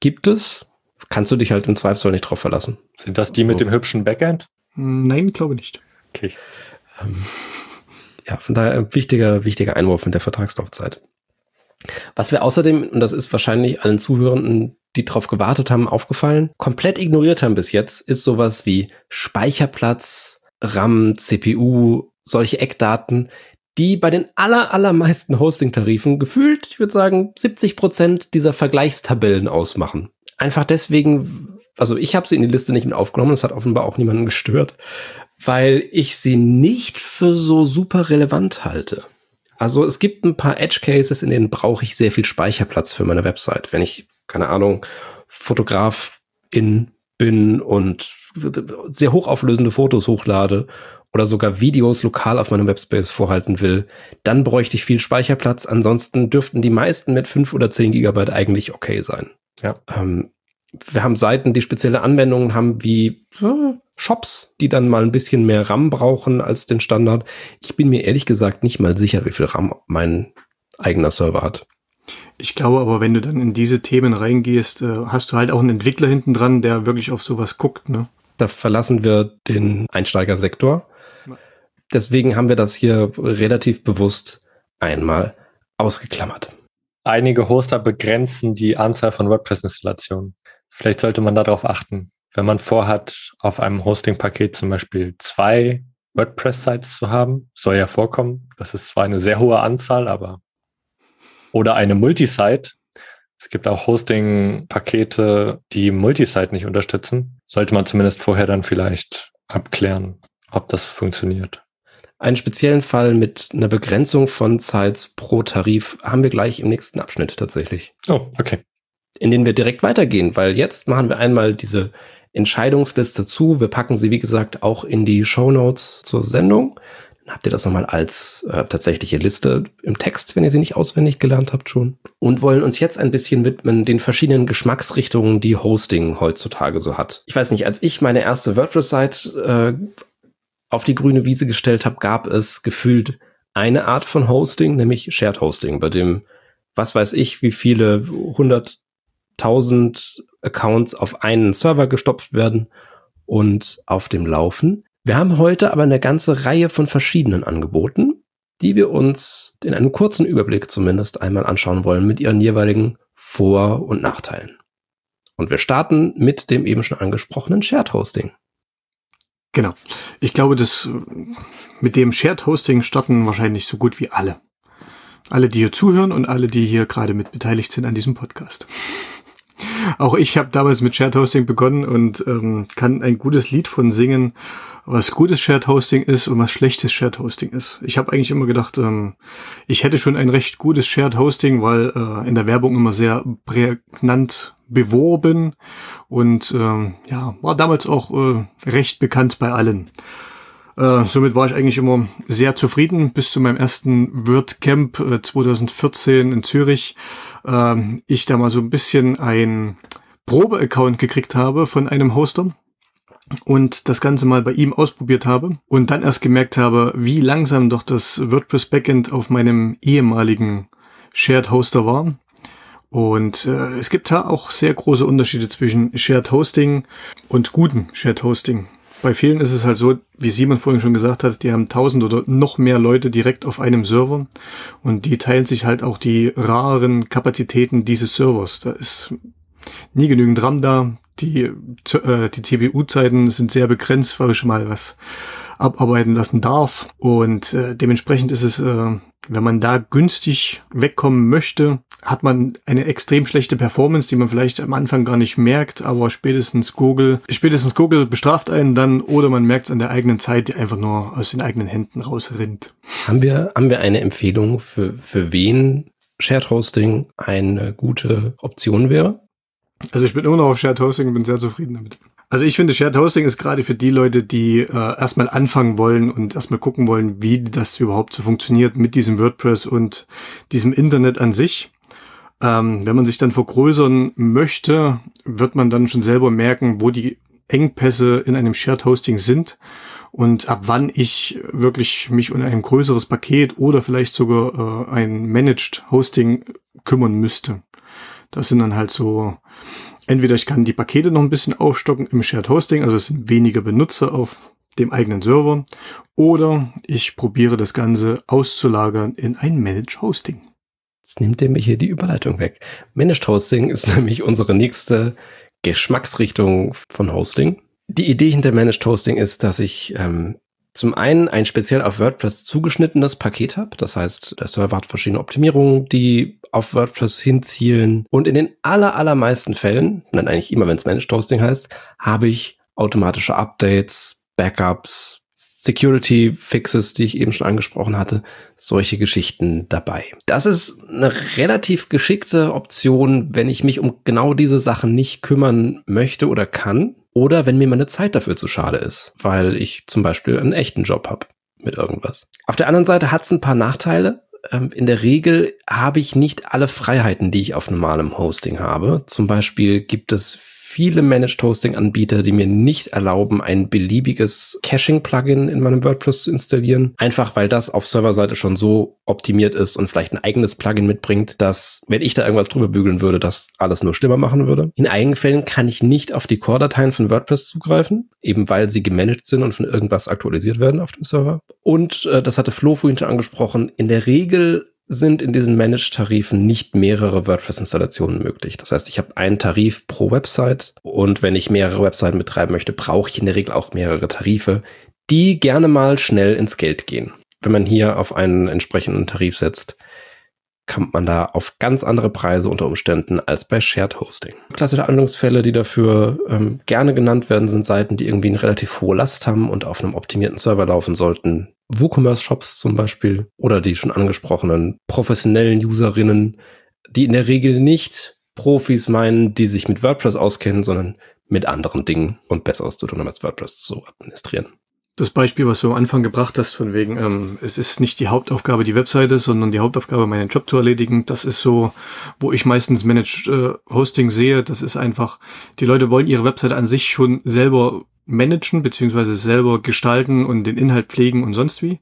Gibt es? Kannst du dich halt im Zweifelsfall nicht drauf verlassen. Sind das die mit dem hübschen Backend? Hm, nein, glaube nicht. Okay. Ähm, ja, von daher ein wichtiger, wichtiger Einwurf mit der Vertragslaufzeit. Was wir außerdem, und das ist wahrscheinlich allen Zuhörenden, die drauf gewartet haben, aufgefallen, komplett ignoriert haben bis jetzt, ist sowas wie Speicherplatz, RAM, CPU, solche Eckdaten, die bei den aller, allermeisten Hosting-Tarifen gefühlt, ich würde sagen, 70 Prozent dieser Vergleichstabellen ausmachen. Einfach deswegen, also ich habe sie in die Liste nicht mit aufgenommen, das hat offenbar auch niemanden gestört, weil ich sie nicht für so super relevant halte. Also es gibt ein paar Edge Cases, in denen brauche ich sehr viel Speicherplatz für meine Website. Wenn ich, keine Ahnung, Fotograf in bin und sehr hochauflösende Fotos hochlade oder sogar Videos lokal auf meinem Webspace vorhalten will, dann bräuchte ich viel Speicherplatz. Ansonsten dürften die meisten mit fünf oder zehn Gigabyte eigentlich okay sein. Ja. Ähm, wir haben Seiten, die spezielle Anwendungen haben, wie Shops, die dann mal ein bisschen mehr RAM brauchen als den Standard. Ich bin mir ehrlich gesagt nicht mal sicher, wie viel RAM mein eigener Server hat. Ich glaube aber, wenn du dann in diese Themen reingehst, äh, hast du halt auch einen Entwickler hinten dran, der wirklich auf sowas guckt, ne? Da verlassen wir den Einsteigersektor. Deswegen haben wir das hier relativ bewusst einmal ausgeklammert. Einige Hoster begrenzen die Anzahl von WordPress-Installationen. Vielleicht sollte man darauf achten. Wenn man vorhat, auf einem Hosting-Paket zum Beispiel zwei WordPress-Sites zu haben, soll ja vorkommen. Das ist zwar eine sehr hohe Anzahl, aber oder eine Multisite. Es gibt auch Hosting-Pakete, die Multisite nicht unterstützen. Sollte man zumindest vorher dann vielleicht abklären, ob das funktioniert. Einen speziellen Fall mit einer Begrenzung von Sites pro Tarif haben wir gleich im nächsten Abschnitt tatsächlich. Oh, okay. In den wir direkt weitergehen, weil jetzt machen wir einmal diese Entscheidungsliste zu. Wir packen sie, wie gesagt, auch in die Show Notes zur Sendung. Habt ihr das nochmal als äh, tatsächliche Liste im Text, wenn ihr sie nicht auswendig gelernt habt schon. Und wollen uns jetzt ein bisschen widmen den verschiedenen Geschmacksrichtungen, die Hosting heutzutage so hat. Ich weiß nicht, als ich meine erste WordPress-Site äh, auf die grüne Wiese gestellt habe, gab es gefühlt eine Art von Hosting, nämlich Shared Hosting, bei dem, was weiß ich, wie viele hunderttausend Accounts auf einen Server gestopft werden und auf dem laufen. Wir haben heute aber eine ganze Reihe von verschiedenen Angeboten, die wir uns in einem kurzen Überblick zumindest einmal anschauen wollen mit ihren jeweiligen Vor- und Nachteilen. Und wir starten mit dem eben schon angesprochenen Shared Hosting. Genau. Ich glaube, dass mit dem Shared Hosting starten wahrscheinlich so gut wie alle. Alle, die hier zuhören und alle, die hier gerade mit beteiligt sind an diesem Podcast. Auch ich habe damals mit Shared Hosting begonnen und ähm, kann ein gutes Lied von singen, was gutes Shared Hosting ist und was schlechtes Shared Hosting ist. Ich habe eigentlich immer gedacht, ähm, ich hätte schon ein recht gutes Shared Hosting, weil äh, in der Werbung immer sehr prägnant beworben und ähm, ja, war damals auch äh, recht bekannt bei allen. Äh, somit war ich eigentlich immer sehr zufrieden bis zu meinem ersten WordCamp äh, 2014 in Zürich. Äh, ich da mal so ein bisschen ein Probe-Account gekriegt habe von einem Hoster und das Ganze mal bei ihm ausprobiert habe und dann erst gemerkt habe, wie langsam doch das WordPress Backend auf meinem ehemaligen Shared Hoster war. Und äh, es gibt da auch sehr große Unterschiede zwischen Shared Hosting und guten Shared Hosting. Bei vielen ist es halt so, wie Simon vorhin schon gesagt hat, die haben tausend oder noch mehr Leute direkt auf einem Server und die teilen sich halt auch die raren Kapazitäten dieses Servers. Da ist nie genügend RAM da, die, äh, die CPU-Zeiten sind sehr begrenzt, weil ich schon mal was abarbeiten lassen darf. Und äh, dementsprechend ist es, äh, wenn man da günstig wegkommen möchte, hat man eine extrem schlechte Performance, die man vielleicht am Anfang gar nicht merkt, aber spätestens Google, spätestens Google bestraft einen dann oder man merkt es an der eigenen Zeit, die einfach nur aus den eigenen Händen rausrinnt. Haben wir, haben wir eine Empfehlung für, für wen Shared Hosting eine gute Option wäre? Also ich bin immer noch auf Shared Hosting und bin sehr zufrieden damit. Also ich finde, Shared Hosting ist gerade für die Leute, die äh, erstmal anfangen wollen und erstmal gucken wollen, wie das überhaupt so funktioniert mit diesem WordPress und diesem Internet an sich. Ähm, wenn man sich dann vergrößern möchte, wird man dann schon selber merken, wo die Engpässe in einem Shared Hosting sind und ab wann ich wirklich mich um ein größeres Paket oder vielleicht sogar äh, ein Managed Hosting kümmern müsste. Das sind dann halt so, entweder ich kann die Pakete noch ein bisschen aufstocken im Shared Hosting, also es sind weniger Benutzer auf dem eigenen Server, oder ich probiere das Ganze auszulagern in ein Managed Hosting. Jetzt nimmt ihr mir hier die Überleitung weg. Managed Hosting ist nämlich unsere nächste Geschmacksrichtung von Hosting. Die Idee hinter Managed Hosting ist, dass ich ähm, zum einen ein speziell auf WordPress zugeschnittenes Paket habe. Das heißt, der Server hat verschiedene Optimierungen, die auf WordPress hinzielen. Und in den aller, allermeisten Fällen, dann eigentlich immer, wenn es Managed Hosting heißt, habe ich automatische Updates, Backups, Security Fixes, die ich eben schon angesprochen hatte, solche Geschichten dabei. Das ist eine relativ geschickte Option, wenn ich mich um genau diese Sachen nicht kümmern möchte oder kann. Oder wenn mir meine Zeit dafür zu schade ist, weil ich zum Beispiel einen echten Job habe mit irgendwas. Auf der anderen Seite hat es ein paar Nachteile. Ähm, in der Regel habe ich nicht alle Freiheiten, die ich auf normalem Hosting habe. Zum Beispiel gibt es viele Managed Hosting Anbieter, die mir nicht erlauben, ein beliebiges Caching Plugin in meinem WordPress zu installieren. Einfach weil das auf Serverseite schon so optimiert ist und vielleicht ein eigenes Plugin mitbringt, dass, wenn ich da irgendwas drüber bügeln würde, das alles nur schlimmer machen würde. In einigen Fällen kann ich nicht auf die Core-Dateien von WordPress zugreifen, eben weil sie gemanagt sind und von irgendwas aktualisiert werden auf dem Server. Und äh, das hatte Flo vorhin schon angesprochen. In der Regel sind in diesen Managed-Tarifen nicht mehrere WordPress-Installationen möglich. Das heißt, ich habe einen Tarif pro Website und wenn ich mehrere Webseiten betreiben möchte, brauche ich in der Regel auch mehrere Tarife, die gerne mal schnell ins Geld gehen. Wenn man hier auf einen entsprechenden Tarif setzt, kommt man da auf ganz andere Preise unter Umständen als bei Shared Hosting. Klassische Anwendungsfälle, die dafür ähm, gerne genannt werden, sind Seiten, die irgendwie eine relativ hohe Last haben und auf einem optimierten Server laufen sollten. WooCommerce-Shops zum Beispiel oder die schon angesprochenen professionellen Userinnen, die in der Regel nicht Profis meinen, die sich mit WordPress auskennen, sondern mit anderen Dingen und Besseres zu tun als WordPress zu administrieren. Das Beispiel, was du am Anfang gebracht hast, von wegen, ähm, es ist nicht die Hauptaufgabe die Webseite, sondern die Hauptaufgabe, meinen Job zu erledigen. Das ist so, wo ich meistens Managed äh, Hosting sehe. Das ist einfach, die Leute wollen ihre Webseite an sich schon selber managen, beziehungsweise selber gestalten und den Inhalt pflegen und sonst wie.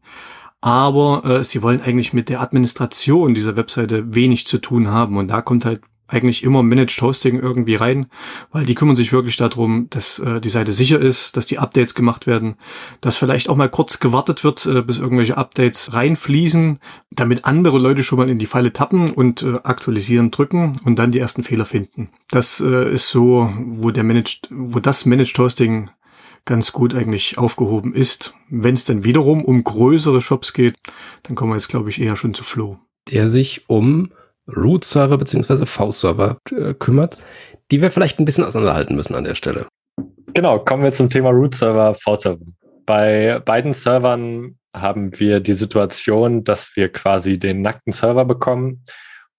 Aber äh, sie wollen eigentlich mit der Administration dieser Webseite wenig zu tun haben. Und da kommt halt eigentlich immer Managed Hosting irgendwie rein, weil die kümmern sich wirklich darum, dass äh, die Seite sicher ist, dass die Updates gemacht werden, dass vielleicht auch mal kurz gewartet wird, äh, bis irgendwelche Updates reinfließen, damit andere Leute schon mal in die Falle tappen und äh, aktualisieren drücken und dann die ersten Fehler finden. Das äh, ist so, wo der Managed, wo das Managed Hosting ganz gut eigentlich aufgehoben ist. Wenn es dann wiederum um größere Shops geht, dann kommen wir jetzt, glaube ich, eher schon zu Flow. Der sich um Root-Server beziehungsweise V-Server äh, kümmert, die wir vielleicht ein bisschen auseinanderhalten müssen an der Stelle. Genau, kommen wir zum Thema Root-Server, V-Server. Bei beiden Servern haben wir die Situation, dass wir quasi den nackten Server bekommen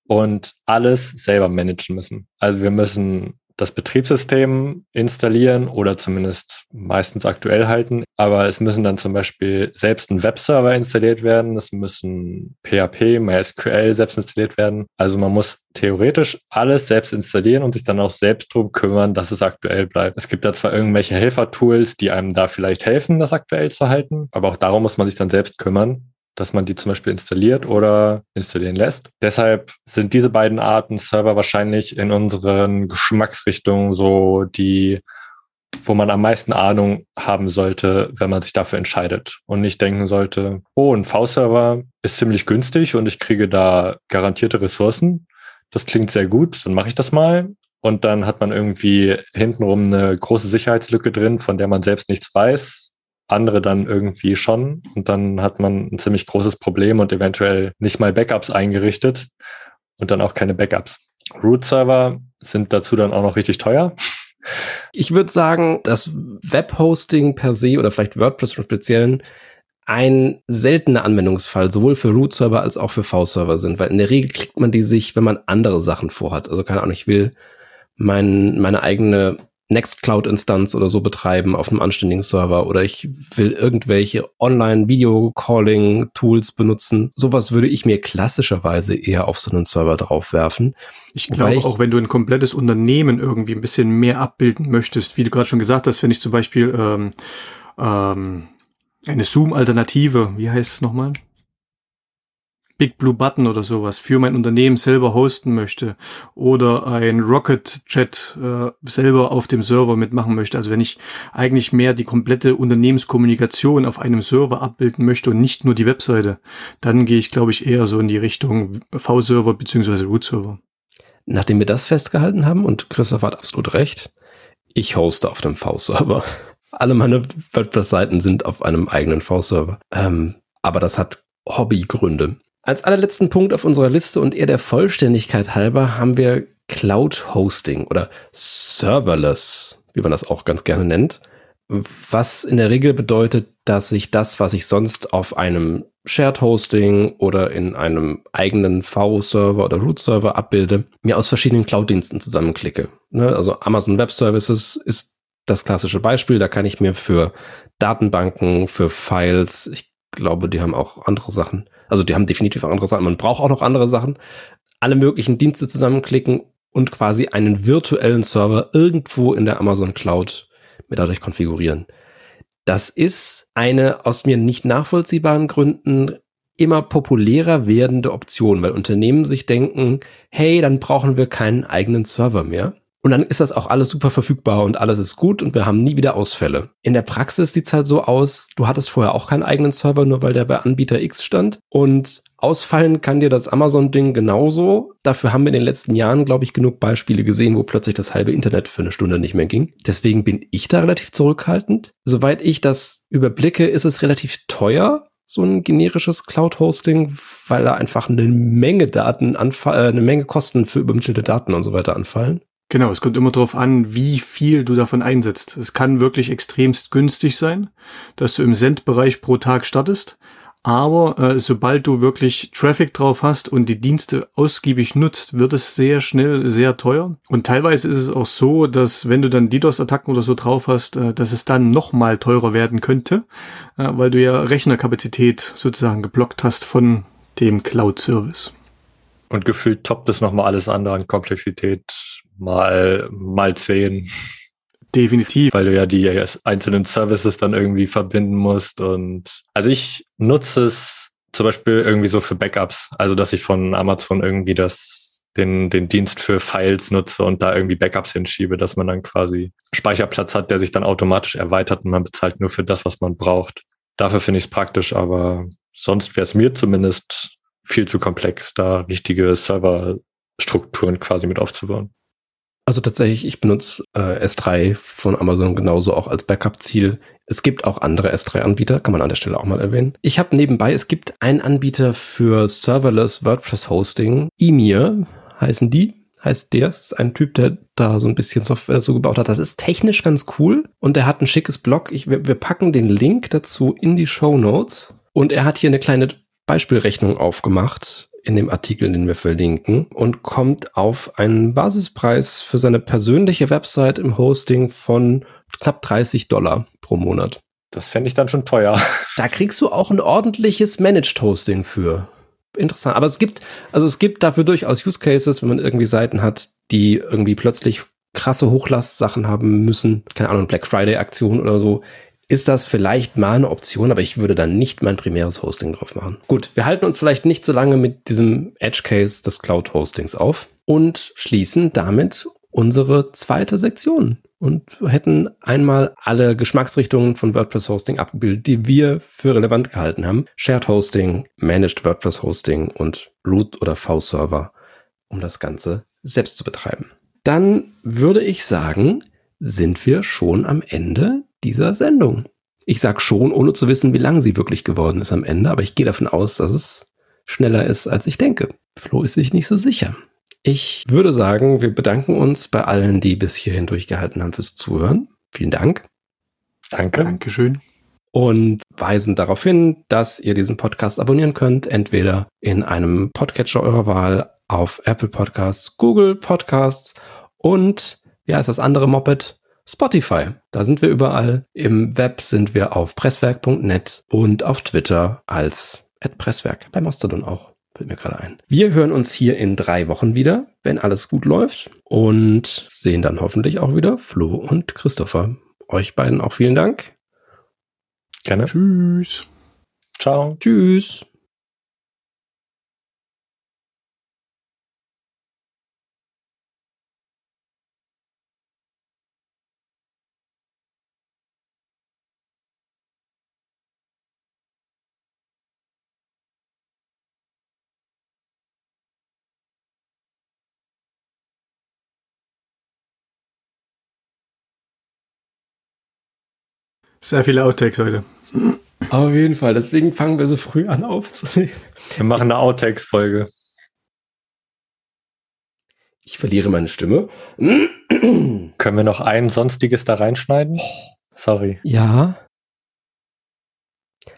und alles selber managen müssen. Also wir müssen das Betriebssystem installieren oder zumindest meistens aktuell halten. Aber es müssen dann zum Beispiel selbst ein Webserver installiert werden. Es müssen PHP, MySQL selbst installiert werden. Also man muss theoretisch alles selbst installieren und sich dann auch selbst drum kümmern, dass es aktuell bleibt. Es gibt da zwar irgendwelche Helfertools, die einem da vielleicht helfen, das aktuell zu halten, aber auch darum muss man sich dann selbst kümmern dass man die zum Beispiel installiert oder installieren lässt. Deshalb sind diese beiden Arten Server wahrscheinlich in unseren Geschmacksrichtungen so die, wo man am meisten Ahnung haben sollte, wenn man sich dafür entscheidet und nicht denken sollte, oh, ein V-Server ist ziemlich günstig und ich kriege da garantierte Ressourcen. Das klingt sehr gut, dann mache ich das mal. Und dann hat man irgendwie hintenrum eine große Sicherheitslücke drin, von der man selbst nichts weiß andere dann irgendwie schon. Und dann hat man ein ziemlich großes Problem und eventuell nicht mal Backups eingerichtet und dann auch keine Backups. Root-Server sind dazu dann auch noch richtig teuer. Ich würde sagen, dass Webhosting per se oder vielleicht WordPress im Speziellen ein seltener Anwendungsfall sowohl für Root-Server als auch für V-Server sind, weil in der Regel klickt man die sich, wenn man andere Sachen vorhat. Also keine Ahnung, ich will mein, meine eigene Nextcloud-Instanz oder so betreiben auf einem anständigen Server oder ich will irgendwelche Online-Video-Calling-Tools benutzen. Sowas würde ich mir klassischerweise eher auf so einen Server draufwerfen. Ich glaube auch, wenn du ein komplettes Unternehmen irgendwie ein bisschen mehr abbilden möchtest, wie du gerade schon gesagt hast, wenn ich zum Beispiel ähm, ähm, eine Zoom-Alternative, wie heißt es nochmal? Big Blue Button oder sowas für mein Unternehmen selber hosten möchte oder ein Rocket Chat äh, selber auf dem Server mitmachen möchte. Also wenn ich eigentlich mehr die komplette Unternehmenskommunikation auf einem Server abbilden möchte und nicht nur die Webseite, dann gehe ich, glaube ich, eher so in die Richtung V-Server beziehungsweise Root-Server. Nachdem wir das festgehalten haben und Christoph hat absolut recht, ich hoste auf dem V-Server. Alle meine WordPress-Seiten sind auf einem eigenen V-Server. Ähm, aber das hat Hobbygründe. Als allerletzten Punkt auf unserer Liste und eher der Vollständigkeit halber haben wir Cloud Hosting oder Serverless, wie man das auch ganz gerne nennt, was in der Regel bedeutet, dass ich das, was ich sonst auf einem Shared Hosting oder in einem eigenen V-Server oder Root-Server abbilde, mir aus verschiedenen Cloud-Diensten zusammenklicke. Ne? Also Amazon Web Services ist das klassische Beispiel. Da kann ich mir für Datenbanken, für Files, ich glaube, die haben auch andere Sachen, also die haben definitiv andere Sachen. Man braucht auch noch andere Sachen. Alle möglichen Dienste zusammenklicken und quasi einen virtuellen Server irgendwo in der Amazon Cloud mit dadurch konfigurieren. Das ist eine aus mir nicht nachvollziehbaren Gründen immer populärer werdende Option, weil Unternehmen sich denken, hey, dann brauchen wir keinen eigenen Server mehr. Und dann ist das auch alles super verfügbar und alles ist gut und wir haben nie wieder Ausfälle. In der Praxis sieht's halt so aus, du hattest vorher auch keinen eigenen Server, nur weil der bei Anbieter X stand. Und ausfallen kann dir das Amazon-Ding genauso. Dafür haben wir in den letzten Jahren, glaube ich, genug Beispiele gesehen, wo plötzlich das halbe Internet für eine Stunde nicht mehr ging. Deswegen bin ich da relativ zurückhaltend. Soweit ich das überblicke, ist es relativ teuer, so ein generisches Cloud-Hosting, weil da einfach eine Menge Daten anfallen, äh, eine Menge Kosten für übermittelte Daten und so weiter anfallen. Genau, es kommt immer darauf an, wie viel du davon einsetzt. Es kann wirklich extremst günstig sein, dass du im Sendbereich pro Tag startest. Aber äh, sobald du wirklich Traffic drauf hast und die Dienste ausgiebig nutzt, wird es sehr schnell sehr teuer. Und teilweise ist es auch so, dass wenn du dann DDoS-Attacken oder so drauf hast, äh, dass es dann nochmal teurer werden könnte, äh, weil du ja Rechnerkapazität sozusagen geblockt hast von dem Cloud-Service. Und gefühlt toppt es nochmal alles andere an Komplexität mal, mal zehn. Definitiv. Weil du ja die einzelnen Services dann irgendwie verbinden musst. Und also ich nutze es zum Beispiel irgendwie so für Backups. Also dass ich von Amazon irgendwie das, den, den Dienst für Files nutze und da irgendwie Backups hinschiebe, dass man dann quasi Speicherplatz hat, der sich dann automatisch erweitert und man bezahlt nur für das, was man braucht. Dafür finde ich es praktisch, aber sonst wäre es mir zumindest viel zu komplex, da richtige Serverstrukturen quasi mit aufzubauen. Also tatsächlich, ich benutze äh, S3 von Amazon genauso auch als Backup-Ziel. Es gibt auch andere S3-Anbieter, kann man an der Stelle auch mal erwähnen. Ich habe nebenbei, es gibt einen Anbieter für Serverless WordPress Hosting, Emir heißen die, heißt der. Ist ein Typ, der da so ein bisschen Software so gebaut hat. Das ist technisch ganz cool und er hat ein schickes Blog. Ich, wir, wir packen den Link dazu in die Show Notes und er hat hier eine kleine Beispielrechnung aufgemacht in dem Artikel, den wir verlinken und kommt auf einen Basispreis für seine persönliche Website im Hosting von knapp 30 Dollar pro Monat. Das fände ich dann schon teuer. Da kriegst du auch ein ordentliches Managed Hosting für. Interessant. Aber es gibt, also es gibt dafür durchaus Use Cases, wenn man irgendwie Seiten hat, die irgendwie plötzlich krasse Hochlastsachen haben müssen. Keine Ahnung, Black Friday Aktion oder so ist das vielleicht mal eine Option, aber ich würde dann nicht mein primäres Hosting drauf machen. Gut, wir halten uns vielleicht nicht so lange mit diesem Edge Case des Cloud Hostings auf und schließen damit unsere zweite Sektion und hätten einmal alle Geschmacksrichtungen von WordPress Hosting abgebildet, die wir für relevant gehalten haben. Shared Hosting, Managed WordPress Hosting und Root oder V-Server, um das Ganze selbst zu betreiben. Dann würde ich sagen, sind wir schon am Ende dieser Sendung. Ich sag schon, ohne zu wissen, wie lang sie wirklich geworden ist am Ende, aber ich gehe davon aus, dass es schneller ist, als ich denke. Flo ist sich nicht so sicher. Ich würde sagen, wir bedanken uns bei allen, die bis hierhin durchgehalten haben fürs Zuhören. Vielen Dank. Danke. Dankeschön. Und weisen darauf hin, dass ihr diesen Podcast abonnieren könnt, entweder in einem Podcatcher eurer Wahl auf Apple Podcasts, Google Podcasts und, ja, ist das andere Moped? Spotify. Da sind wir überall. Im Web sind wir auf presswerk.net und auf Twitter als @presswerk. Bei Mastodon auch. Fällt mir gerade ein. Wir hören uns hier in drei Wochen wieder, wenn alles gut läuft. Und sehen dann hoffentlich auch wieder Flo und Christopher. Euch beiden auch vielen Dank. Gerne. Tschüss. Ciao. Tschüss. Sehr viele Outtakes heute. Auf jeden Fall. Deswegen fangen wir so früh an aufzunehmen. Wir machen eine Outtakes-Folge. Ich verliere meine Stimme. Können wir noch ein sonstiges da reinschneiden? Sorry. Ja.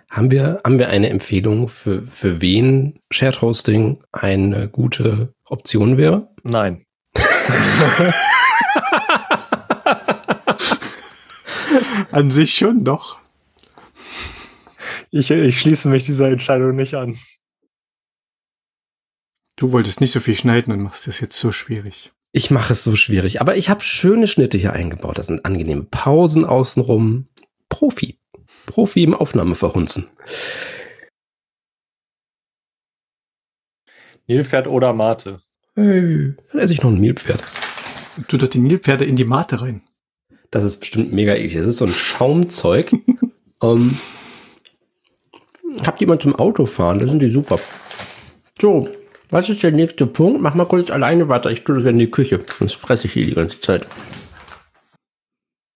Haben wir, haben wir eine Empfehlung für, für wen Shared Hosting eine gute Option wäre? Nein. An sich schon doch. Ich, ich schließe mich dieser Entscheidung nicht an. Du wolltest nicht so viel schneiden und machst das jetzt so schwierig. Ich mache es so schwierig, aber ich habe schöne Schnitte hier eingebaut. Das sind angenehme Pausen außenrum. Profi. Profi im Aufnahmeverhunzen. Nilpferd oder Mate? Hey, dann esse ich noch ein Nilpferd. Tu doch die Nilpferde in die Mate rein. Das ist bestimmt mega eklig. Das ist so ein Schaumzeug. ähm, habt jemand zum Autofahren? Da sind die super. So, was ist der nächste Punkt? Mach mal kurz alleine weiter. Ich tue das in die Küche. Sonst fresse ich hier die ganze Zeit.